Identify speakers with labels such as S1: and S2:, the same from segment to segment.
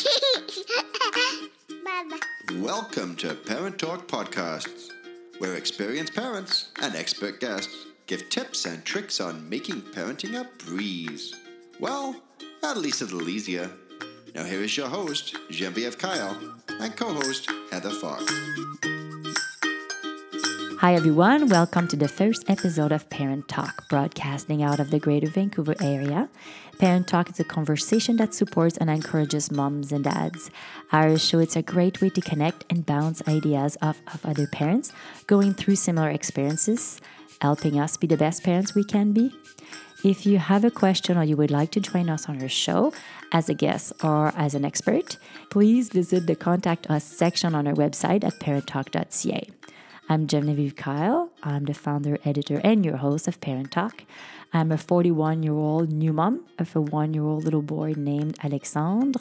S1: Welcome to Parent Talk Podcasts, where experienced parents and expert guests give tips and tricks on making parenting a breeze. Well, at least a little easier. Now, here is your host, Genevieve Kyle, and co host, Heather Fox.
S2: Hi, everyone. Welcome to the first episode of Parent Talk, broadcasting out of the Greater Vancouver area. Parent Talk is a conversation that supports and encourages moms and dads. Our show is a great way to connect and bounce ideas off of other parents going through similar experiences, helping us be the best parents we can be. If you have a question or you would like to join us on our show as a guest or as an expert, please visit the Contact Us section on our website at parenttalk.ca. I'm Genevieve Kyle. I'm the founder, editor, and your host of Parent Talk. I'm a 41 year old new mom of a one year old little boy named Alexandre.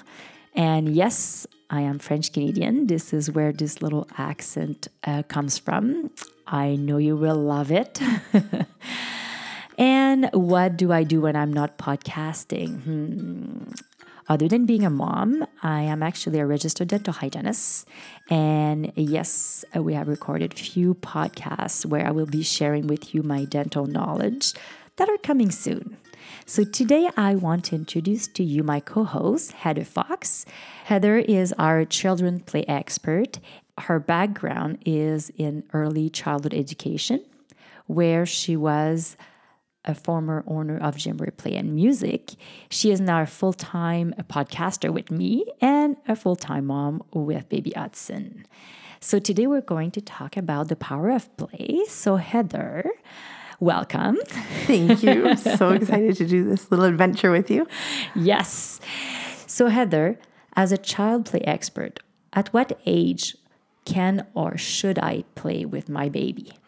S2: And yes, I am French Canadian. This is where this little accent uh, comes from. I know you will love it. and what do I do when I'm not podcasting? Hmm. Other than being a mom, I am actually a registered dental hygienist. And yes, uh, we have recorded few podcasts where I will be sharing with you my dental knowledge that are coming soon. So today I want to introduce to you my co-host, Heather Fox. Heather is our children play expert. Her background is in early childhood education, where she was a former owner of Jamboree Play and Music. She is now a full time podcaster with me and a full time mom with baby Hudson. So today we're going to talk about the power of play. So, Heather, welcome.
S3: Thank you. so excited to do this little adventure with you.
S2: Yes. So, Heather, as a child play expert, at what age can or should I play with my baby?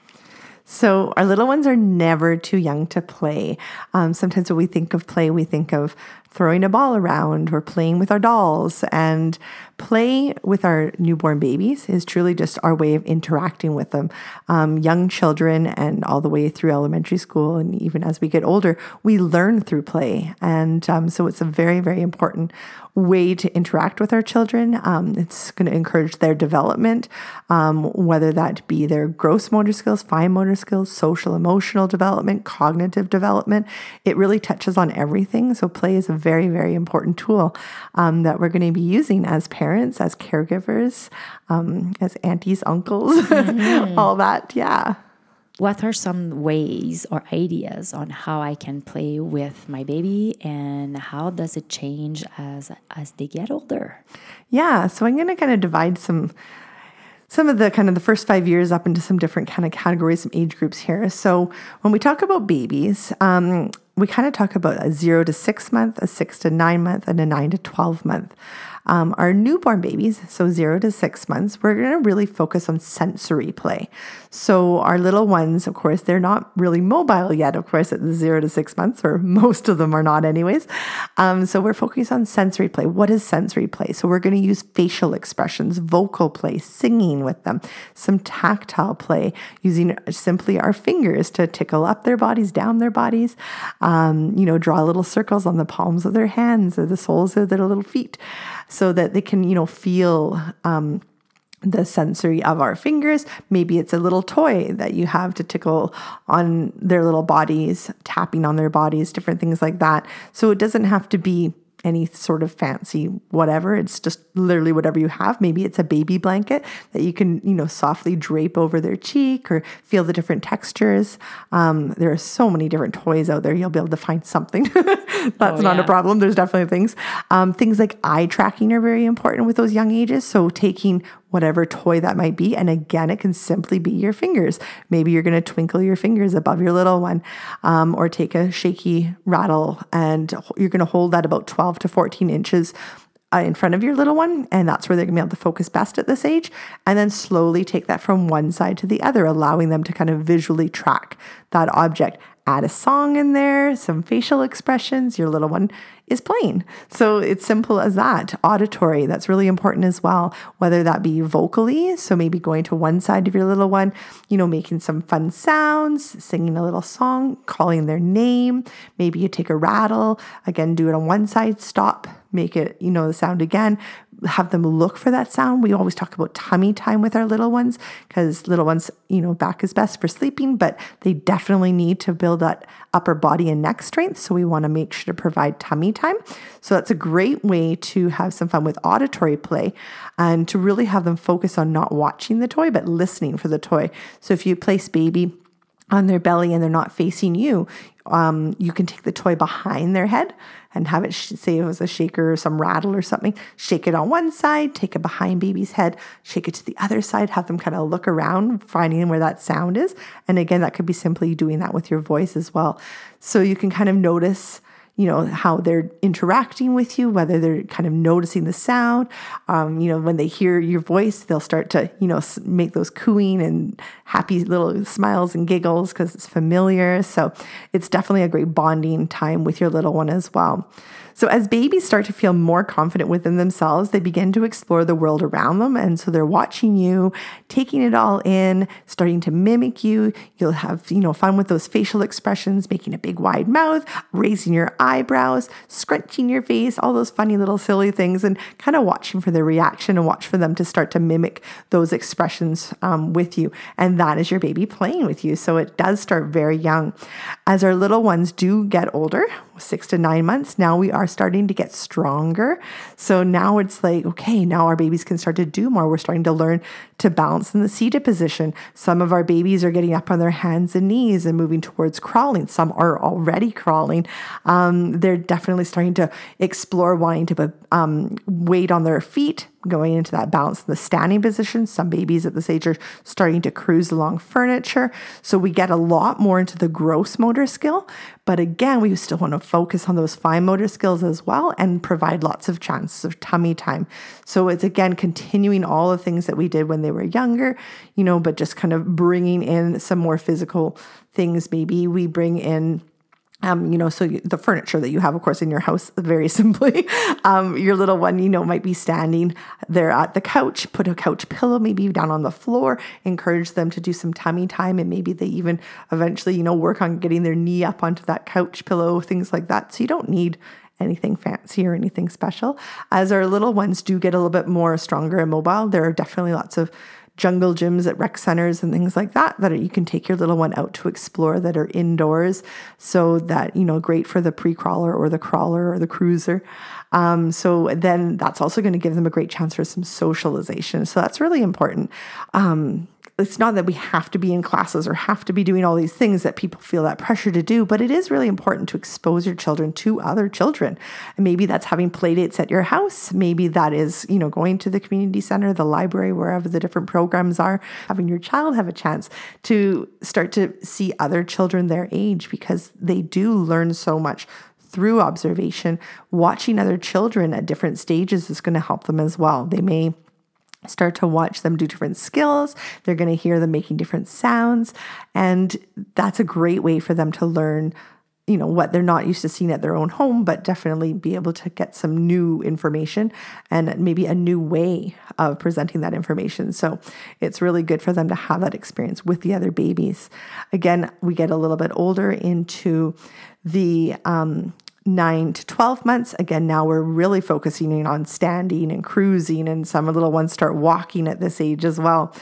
S3: So, our little ones are never too young to play. Um, sometimes when we think of play, we think of throwing a ball around or playing with our dolls. And play with our newborn babies is truly just our way of interacting with them. Um, young children and all the way through elementary school, and even as we get older, we learn through play. And um, so it's a very, very important way to interact with our children. Um, it's going to encourage their development, um, whether that be their gross motor skills, fine motor skills, social, emotional development, cognitive development. It really touches on everything. So, play is a very, very important tool um, that we're going to be using as parents, as caregivers, um, as aunties, uncles, mm-hmm. all that. Yeah
S2: what are some ways or ideas on how I can play with my baby and how does it change as as they get older?
S3: Yeah, so I'm going to kind of divide some some of the kind of the first five years up into some different kind of categories, some age groups here. So when we talk about babies, um, we kind of talk about a zero to six month, a six to nine month, and a nine to 12 month. Um, our newborn babies, so zero to six months, we're going to really focus on sensory play. So our little ones, of course, they're not really mobile yet, of course, at the zero to six months, or most of them are not, anyways. Um, so we're focused on sensory play. What is sensory play? So we're going to use facial expressions, vocal play, singing with them, some tactile play, using simply our fingers to tickle up their bodies, down their bodies, um, you know, draw little circles on the palms of their hands or the soles of their little feet so that they can, you know, feel um, the sensory of our fingers. Maybe it's a little toy that you have to tickle on their little bodies, tapping on their bodies, different things like that. So it doesn't have to be any sort of fancy whatever. It's just literally whatever you have. Maybe it's a baby blanket that you can, you know, softly drape over their cheek or feel the different textures. Um, there are so many different toys out there. You'll be able to find something. That's oh, not a problem. There's definitely things. Um, things like eye tracking are very important with those young ages. So taking whatever toy that might be. And again, it can simply be your fingers. Maybe you're going to twinkle your fingers above your little one um, or take a shaky rattle and you're going to hold that about 12 to 14 inches uh, in front of your little one, and that's where they're gonna be able to focus best at this age. And then slowly take that from one side to the other, allowing them to kind of visually track that object add a song in there, some facial expressions, your little one is playing. So it's simple as that. Auditory, that's really important as well, whether that be vocally, so maybe going to one side of your little one, you know, making some fun sounds, singing a little song, calling their name. Maybe you take a rattle, again, do it on one side, stop, make it, you know, the sound again, have them look for that sound. We always talk about tummy time with our little ones because little ones, you know, back is best for sleeping, but they definitely need to build that upper body and neck strength. So we want to make sure to provide tummy time. So that's a great way to have some fun with auditory play and to really have them focus on not watching the toy, but listening for the toy. So if you place baby on their belly and they're not facing you, um, you can take the toy behind their head and have it sh- say it was a shaker or some rattle or something. Shake it on one side, take it behind baby's head, shake it to the other side, have them kind of look around, finding where that sound is. And again, that could be simply doing that with your voice as well. So you can kind of notice you know how they're interacting with you whether they're kind of noticing the sound. Um, you know when they hear your voice they'll start to you know make those cooing and happy little smiles and giggles because it's familiar. So it's definitely a great bonding time with your little one as well so, as babies start to feel more confident within themselves, they begin to explore the world around them. And so they're watching you, taking it all in, starting to mimic you. You'll have, you know, fun with those facial expressions, making a big wide mouth, raising your eyebrows, scrunching your face, all those funny little silly things, and kind of watching for their reaction and watch for them to start to mimic those expressions um, with you. And that is your baby playing with you. So it does start very young. As our little ones do get older, six to nine months, now we are starting to get stronger. So now it's like, okay, now our babies can start to do more. We're starting to learn to balance in the seated position. Some of our babies are getting up on their hands and knees and moving towards crawling. Some are already crawling. Um, they're definitely starting to explore wanting to put um, weight on their feet going into that balance in the standing position. Some babies at this age are starting to cruise along furniture. So we get a lot more into the gross motor skill. But again, we still want to focus on those fine motor skills as well and provide lots of chances of tummy time. So it's again continuing all the things that we did when they were younger, you know, but just kind of bringing in some more physical things. Maybe we bring in um, you know, so the furniture that you have, of course, in your house, very simply, um, your little one, you know, might be standing there at the couch, put a couch pillow maybe down on the floor, encourage them to do some tummy time, and maybe they even eventually, you know, work on getting their knee up onto that couch pillow, things like that. So you don't need anything fancy or anything special. As our little ones do get a little bit more stronger and mobile, there are definitely lots of jungle gyms at rec centers and things like that that you can take your little one out to explore that are indoors so that you know great for the pre-crawler or the crawler or the cruiser. Um, so then that's also going to give them a great chance for some socialization. So that's really important. Um, it's not that we have to be in classes or have to be doing all these things that people feel that pressure to do, but it is really important to expose your children to other children. And maybe that's having play dates at your house. Maybe that is, you know, going to the community center, the library, wherever the different programs are, having your child have a chance to start to see other children their age because they do learn so much through observation. Watching other children at different stages is going to help them as well. They may start to watch them do different skills. They're going to hear them making different sounds. And that's a great way for them to learn, you know, what they're not used to seeing at their own home, but definitely be able to get some new information and maybe a new way of presenting that information. So it's really good for them to have that experience with the other babies. Again, we get a little bit older into the um, nine to 12 months. Again, now we're really focusing in on standing and cruising, and some little ones start walking at this age as well.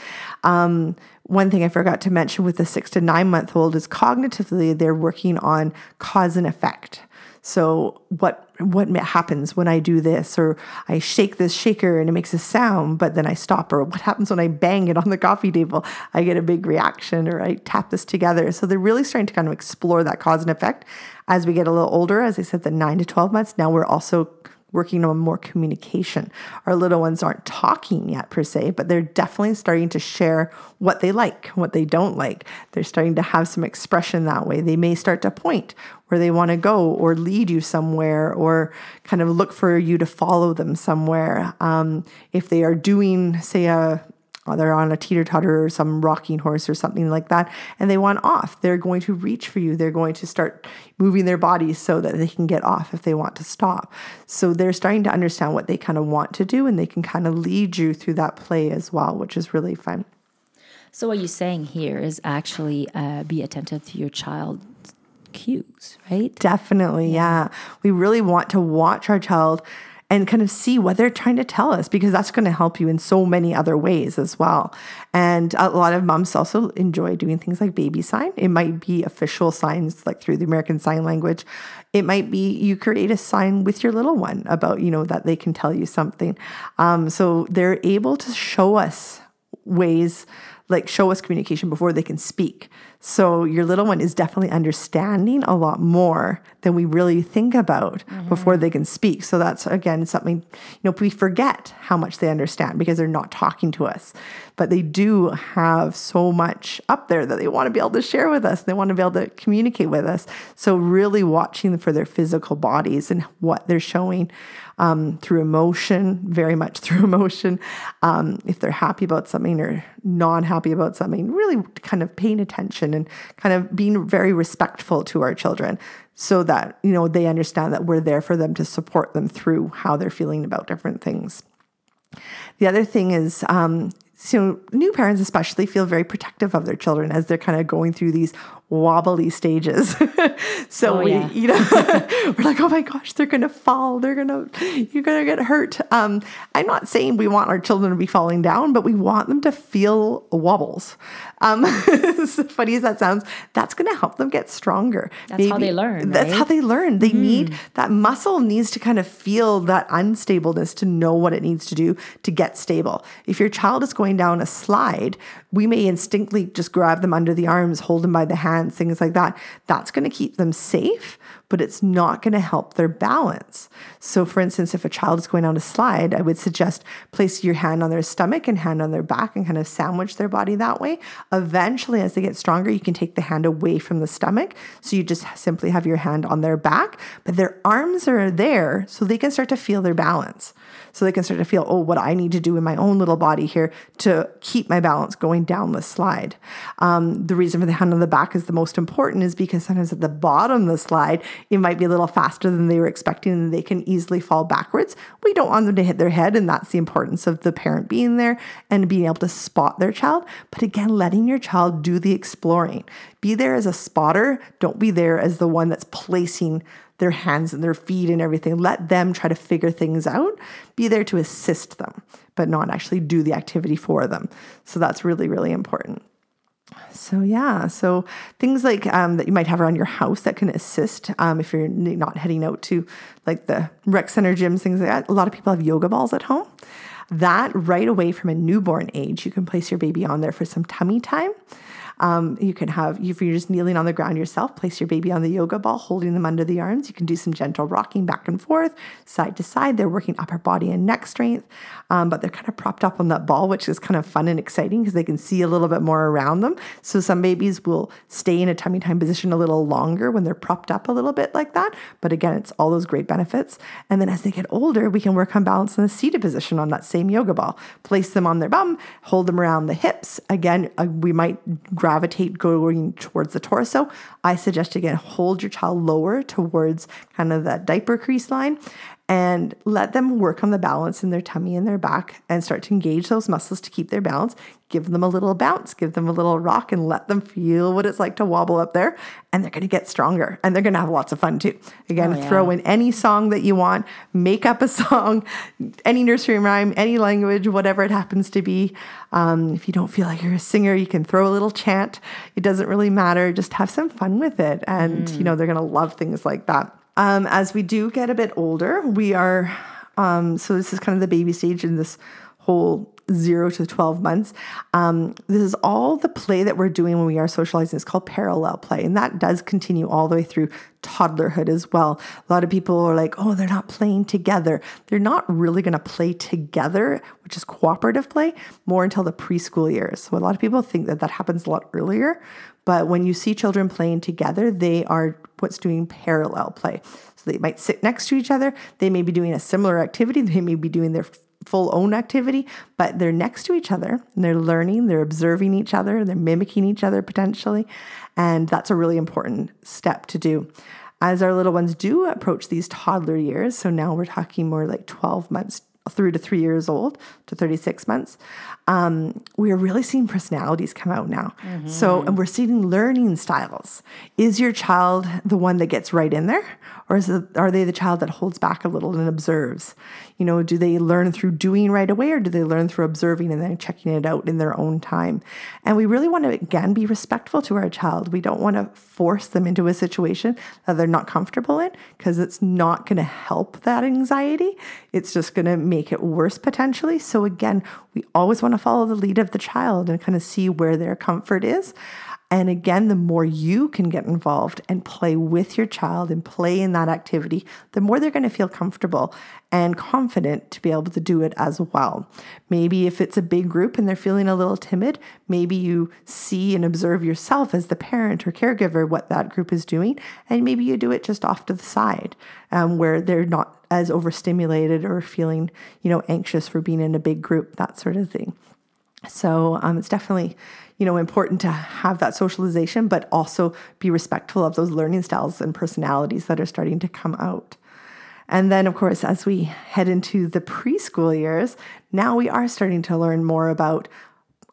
S3: Um, one thing I forgot to mention with the six to nine month old is cognitively, they're working on cause and effect. So what what happens when I do this? Or I shake this shaker and it makes a sound but then I stop. Or what happens when I bang it on the coffee table? I get a big reaction or I tap this together. So they're really starting to kind of explore that cause and effect. As we get a little older as I said the 9 to 12 months now we're also working on more communication. Our little ones aren't talking yet per se, but they're definitely starting to share what they like, what they don't like. They're starting to have some expression that way. They may start to point where they want to go or lead you somewhere or kind of look for you to follow them somewhere. Um, if they are doing, say, a they're on a teeter totter or some rocking horse or something like that, and they want off. They're going to reach for you. They're going to start moving their bodies so that they can get off if they want to stop. So they're starting to understand what they kind of want to do, and they can kind of lead you through that play as well, which is really fun.
S2: So what you're saying here is actually uh, be attentive to your child's cues, right?
S3: Definitely, yeah. We really want to watch our child and kind of see what they're trying to tell us because that's going to help you in so many other ways as well. And a lot of moms also enjoy doing things like baby sign. It might be official signs like through the American Sign Language. It might be you create a sign with your little one about, you know, that they can tell you something. Um, so they're able to show us ways like show us communication before they can speak. So your little one is definitely understanding a lot more than we really think about mm-hmm. before they can speak. So that's again something, you know, we forget how much they understand because they're not talking to us. But they do have so much up there that they want to be able to share with us. They want to be able to communicate with us. So really watching for their physical bodies and what they're showing um, through emotion, very much through emotion. Um, if they're happy about something or not happy about something, really kind of paying attention and kind of being very respectful to our children so that you know they understand that we're there for them to support them through how they're feeling about different things the other thing is um, so new parents especially feel very protective of their children as they're kind of going through these wobbly stages. so oh, we, yeah. you know, we're like, oh my gosh, they're gonna fall. They're gonna, you're gonna get hurt. Um, I'm not saying we want our children to be falling down, but we want them to feel wobbles. Um, as funny as that sounds, that's gonna help them get stronger.
S2: That's Maybe, how they learn.
S3: That's how they learn. They mm. need that muscle needs to kind of feel that unstableness to know what it needs to do to get stable. If your child is going down a slide, we may instinctively just grab them under the arms, hold them by the things like that. That's going to keep them safe, but it's not going to help their balance. So, for instance, if a child is going on a slide, I would suggest place your hand on their stomach and hand on their back and kind of sandwich their body that way. Eventually, as they get stronger, you can take the hand away from the stomach. So, you just simply have your hand on their back, but their arms are there so they can start to feel their balance so they can start to feel, oh, what I need to do in my own little body here to keep my balance going down the slide. Um, the reason for the hand on the back is the most important is because sometimes at the bottom of the slide, it might be a little faster than they were expecting and they can easily fall backwards. We don't want them to hit their head, and that's the importance of the parent being there and being able to spot their child. But again, letting your child do the exploring. Be there as a spotter, don't be there as the one that's placing their hands and their feet and everything. Let them try to figure things out. Be there to assist them, but not actually do the activity for them. So that's really, really important. So yeah, so things like um, that you might have around your house that can assist um, if you're not heading out to like the rec center gyms, things like that. A lot of people have yoga balls at home. That right away from a newborn age, you can place your baby on there for some tummy time. Um, you can have, if you're just kneeling on the ground yourself, place your baby on the yoga ball, holding them under the arms. You can do some gentle rocking back and forth, side to side. They're working upper body and neck strength, um, but they're kind of propped up on that ball, which is kind of fun and exciting because they can see a little bit more around them. So some babies will stay in a tummy time position a little longer when they're propped up a little bit like that. But again, it's all those great benefits. And then as they get older, we can work on balance in the seated position on that same yoga ball. Place them on their bum, hold them around the hips. Again, uh, we might grab gravitate going towards the torso, I suggest again hold your child lower towards kind of that diaper crease line and let them work on the balance in their tummy and their back and start to engage those muscles to keep their balance. Give them a little bounce, give them a little rock, and let them feel what it's like to wobble up there. And they're going to get stronger and they're going to have lots of fun too. Again, oh, yeah. throw in any song that you want, make up a song, any nursery rhyme, any language, whatever it happens to be. Um, if you don't feel like you're a singer, you can throw a little chant. It doesn't really matter. Just have some fun with it. And, mm. you know, they're going to love things like that. Um, as we do get a bit older, we are, um, so this is kind of the baby stage in this whole zero to 12 months. Um, this is all the play that we're doing when we are socializing. It's called parallel play, and that does continue all the way through toddlerhood as well. A lot of people are like, oh, they're not playing together. They're not really going to play together, which is cooperative play, more until the preschool years. So a lot of people think that that happens a lot earlier. But when you see children playing together, they are what's doing parallel play. So they might sit next to each other. They may be doing a similar activity. They may be doing their full own activity, but they're next to each other and they're learning, they're observing each other, they're mimicking each other potentially. And that's a really important step to do. As our little ones do approach these toddler years, so now we're talking more like 12 months through to three years old to 36 months, um, we are really seeing personalities come out now. Mm-hmm. So, and we're seeing learning styles. Is your child the one that gets right in there? Or is it, are they the child that holds back a little and observes? You know, do they learn through doing right away or do they learn through observing and then checking it out in their own time? And we really want to, again, be respectful to our child. We don't want to force them into a situation that they're not comfortable in because it's not going to help that anxiety. It's just going to make it worse potentially. So, again, we always want to follow the lead of the child and kind of see where their comfort is. And again, the more you can get involved and play with your child and play in that activity, the more they're going to feel comfortable and confident to be able to do it as well. Maybe if it's a big group and they're feeling a little timid, maybe you see and observe yourself as the parent or caregiver what that group is doing. And maybe you do it just off to the side um, where they're not as overstimulated or feeling, you know, anxious for being in a big group, that sort of thing. So um, it's definitely, you know, important to have that socialization, but also be respectful of those learning styles and personalities that are starting to come out. And then, of course, as we head into the preschool years, now we are starting to learn more about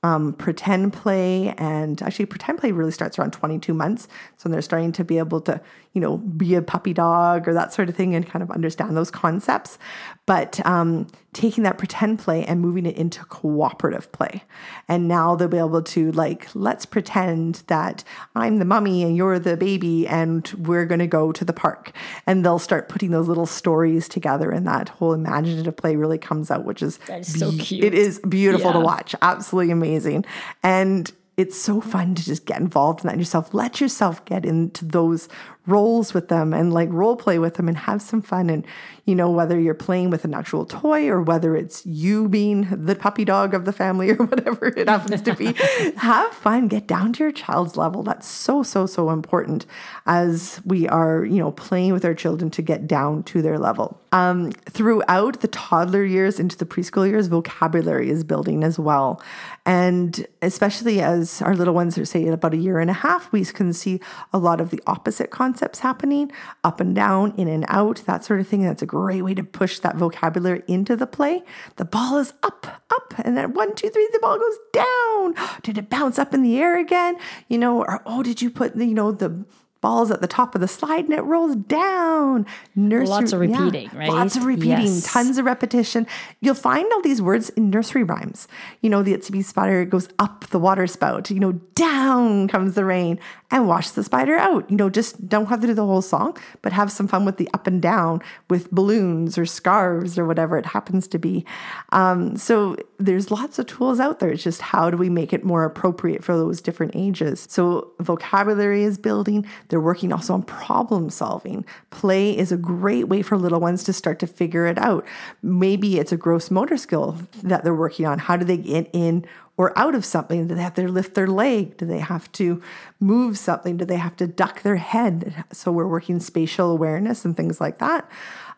S3: um, pretend play. And actually, pretend play really starts around 22 months. So they're starting to be able to, you know, be a puppy dog or that sort of thing and kind of understand those concepts. But um, taking that pretend play and moving it into cooperative play. And now they'll be able to, like, let's pretend that I'm the mummy and you're the baby and we're going to go to the park. And they'll start putting those little stories together and that whole imaginative play really comes out, which is,
S2: that is so cute.
S3: It is beautiful yeah. to watch. Absolutely amazing. And it's so fun to just get involved in that yourself. Let yourself get into those roles with them and like role play with them and have some fun. And, you know, whether you're playing with an actual toy or whether it's you being the puppy dog of the family or whatever it happens to be, have fun, get down to your child's level. That's so, so, so important as we are, you know, playing with our children to get down to their level. Um, throughout the toddler years into the preschool years, vocabulary is building as well. And especially as our little ones are, say, about a year and a half, we can see a lot of the opposite concepts concepts happening up and down, in and out, that sort of thing. That's a great way to push that vocabulary into the play. The ball is up, up, and then one, two, three, the ball goes down. Did it bounce up in the air again? You know, or oh, did you put the, you know, the balls at the top of the slide and it rolls down.
S2: Nursery, lots of repeating, yeah, right?
S3: Lots of repeating, yes. tons of repetition. You'll find all these words in nursery rhymes. You know, the itsy spider goes up the water spout. You know, down comes the rain and wash the spider out. You know, just don't have to do the whole song, but have some fun with the up and down with balloons or scarves or whatever it happens to be. Um, so there's lots of tools out there. It's just how do we make it more appropriate for those different ages? So vocabulary is building. They're working also on problem solving. Play is a great way for little ones to start to figure it out. Maybe it's a gross motor skill that they're working on. How do they get in or out of something? Do they have to lift their leg? Do they have to move something? Do they have to duck their head? So we're working spatial awareness and things like that.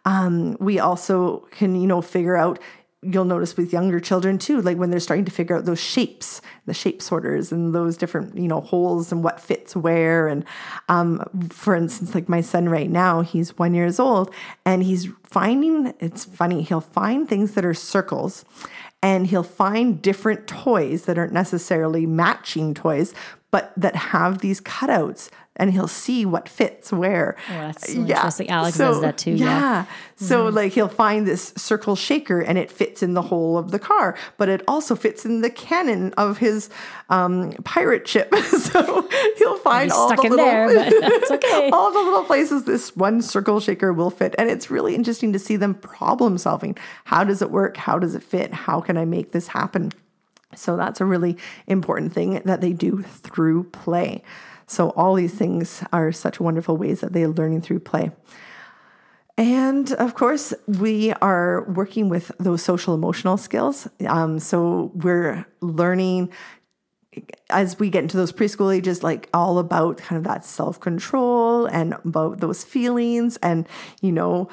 S3: Um, we also can, you know, figure out you'll notice with younger children too, like when they're starting to figure out those shapes, the shape sorters and those different, you know, holes and what fits where. And um, for instance, like my son right now, he's one years old and he's finding, it's funny, he'll find things that are circles and he'll find different toys that aren't necessarily matching toys, but that have these cutouts and he'll see what fits where.
S2: Oh, that's yeah. interesting. Alex so, does that too. Yeah.
S3: yeah. So mm-hmm. like he'll find this circle shaker and it fits in the hole of the car, but it also fits in the cannon of his um, pirate ship. so he'll find all the little there, okay. all the little places this one circle shaker will fit. And it's really interesting to see them problem solving. How does it work? How does it fit? How can I make this happen? So that's a really important thing that they do through play. So, all these things are such wonderful ways that they're learning through play. And of course, we are working with those social emotional skills. Um, so, we're learning as we get into those preschool ages, like all about kind of that self control and about those feelings and, you know,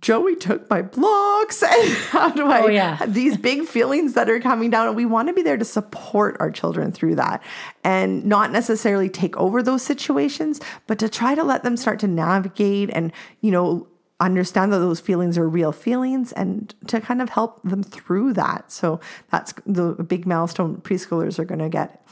S3: Joey took my blocks. And how do I
S2: Oh, yeah.
S3: these big feelings that are coming down? And we want to be there to support our children through that and not necessarily take over those situations but to try to let them start to navigate and you know understand that those feelings are real feelings and to kind of help them through that. So that's the big milestone preschoolers are going to get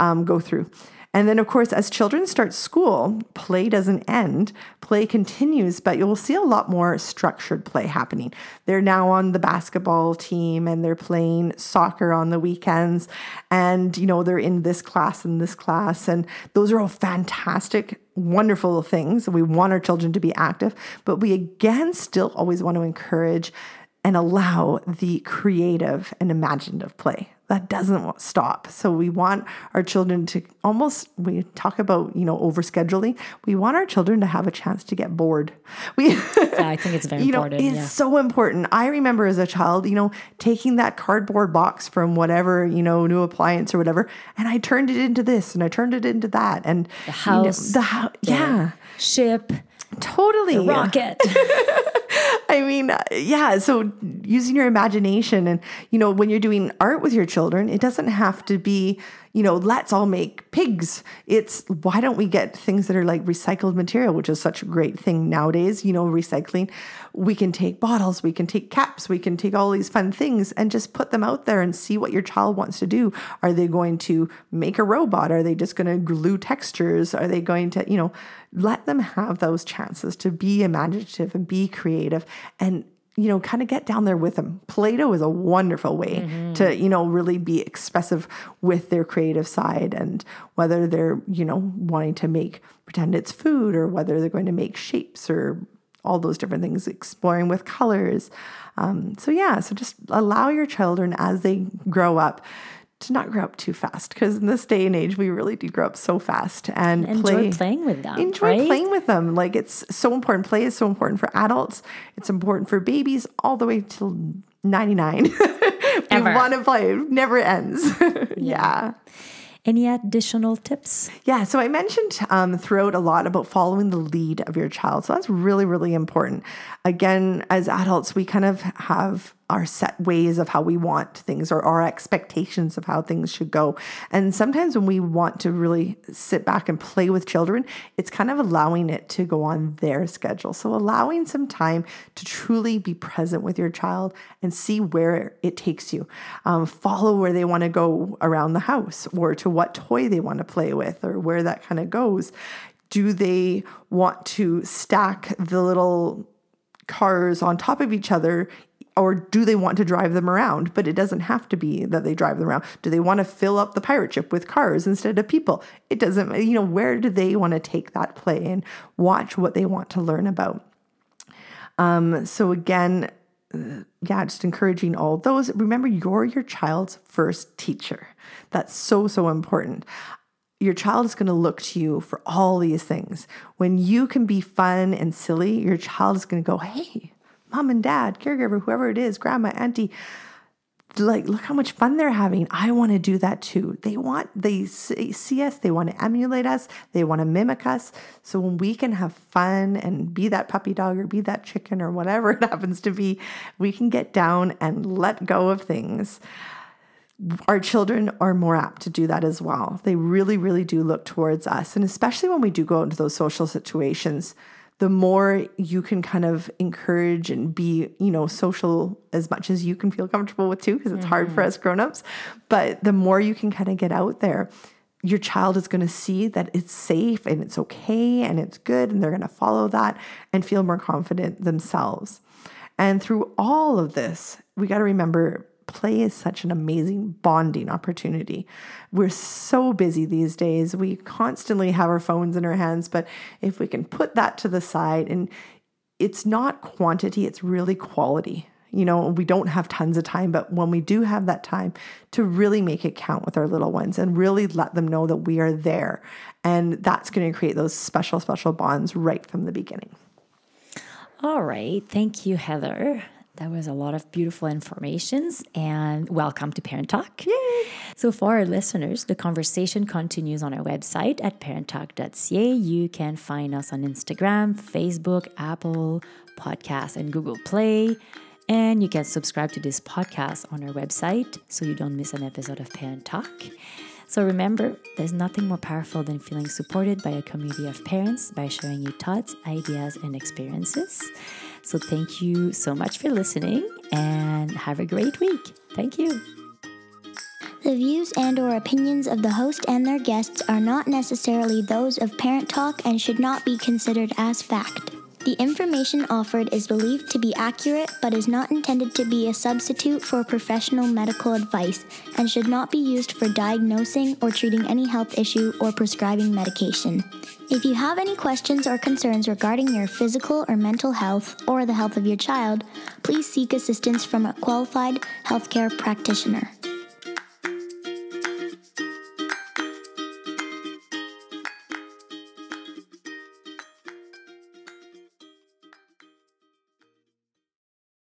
S3: um, go through and then, of course, as children start school, play doesn't end. Play continues, but you'll see a lot more structured play happening. They're now on the basketball team and they're playing soccer on the weekends. And, you know, they're in this class and this class. And those are all fantastic, wonderful things. We want our children to be active, but we again still always want to encourage and allow the creative and imaginative play. That doesn't stop. So we want our children to almost we talk about, you know, overscheduling. We want our children to have a chance to get bored. We
S2: Yeah, I think it's very
S3: you know,
S2: important.
S3: it's
S2: yeah.
S3: so important. I remember as a child, you know, taking that cardboard box from whatever, you know, new appliance or whatever, and I turned it into this and I turned it into that. And the
S2: house,
S3: the house, yeah,
S2: Ship,
S3: totally.
S2: rocket.
S3: I mean, yeah. So using your imagination and, you know, when you're doing art with your children, it doesn't have to be, you know, let's all make pigs. It's why don't we get things that are like recycled material, which is such a great thing nowadays, you know, recycling. We can take bottles, we can take caps, we can take all these fun things and just put them out there and see what your child wants to do. Are they going to make a robot? Are they just going to glue textures? Are they going to, you know, let them have those chances to be imaginative and be creative and you know kind of get down there with them play-doh is a wonderful way to you know really be expressive with their creative side and whether they're you know wanting to make pretend it's food or whether they're going to make shapes or all those different things exploring with colors. Um, so yeah so just allow your children as they grow up to not grow up too fast because in this day and age we really do grow up so fast and
S2: Enjoy
S3: play
S2: playing with them.
S3: enjoy
S2: right?
S3: playing with them. Like it's so important. Play is so important for adults. It's important for babies all the way till 99. we want to play. It never ends. yeah.
S2: Any additional tips?
S3: Yeah, so I mentioned um, throughout a lot about following the lead of your child. So that's really, really important. Again, as adults, we kind of have our set ways of how we want things or our expectations of how things should go. And sometimes when we want to really sit back and play with children, it's kind of allowing it to go on their schedule. So allowing some time to truly be present with your child and see where it takes you. Um, follow where they want to go around the house or to what toy they want to play with or where that kind of goes. Do they want to stack the little cars on top of each other or do they want to drive them around? But it doesn't have to be that they drive them around. Do they want to fill up the pirate ship with cars instead of people? It doesn't you know where do they want to take that play and watch what they want to learn about? Um, so again uh, yeah just encouraging all those. Remember you're your child's first teacher. That's so so important. Your child is going to look to you for all these things. When you can be fun and silly, your child is going to go, Hey, mom and dad, caregiver, whoever it is, grandma, auntie, like, look how much fun they're having. I want to do that too. They want, they see us, they want to emulate us, they want to mimic us. So when we can have fun and be that puppy dog or be that chicken or whatever it happens to be, we can get down and let go of things our children are more apt to do that as well. They really, really do look towards us. And especially when we do go into those social situations, the more you can kind of encourage and be, you know, social as much as you can feel comfortable with too, because it's hard for mm-hmm. us grown-ups. But the more you can kind of get out there, your child is going to see that it's safe and it's okay and it's good, and they're going to follow that and feel more confident themselves. And through all of this, we got to remember play is such an amazing bonding opportunity. We're so busy these days. We constantly have our phones in our hands, but if we can put that to the side and it's not quantity, it's really quality. You know, we don't have tons of time, but when we do have that time to really make it count with our little ones and really let them know that we are there. And that's going to create those special, special bonds right from the beginning.
S2: All right. Thank you, Heather. That was a lot of beautiful informations and welcome to Parent Talk. Yay! So for our listeners, the conversation continues on our website at parenttalk.ca. You can find us on Instagram, Facebook, Apple Podcasts, and Google Play. And you can subscribe to this podcast on our website so you don't miss an episode of Parent Talk. So remember, there's nothing more powerful than feeling supported by a community of parents by sharing your thoughts, ideas, and experiences. So thank you so much for listening and have a great week. Thank you.
S4: The views and or opinions of the host and their guests are not necessarily those of Parent Talk and should not be considered as fact. The information offered is believed to be accurate but is not intended to be a substitute for professional medical advice and should not be used for diagnosing or treating any health issue or prescribing medication. If you have any questions or concerns regarding your physical or mental health or the health of your child, please seek assistance from a qualified healthcare practitioner.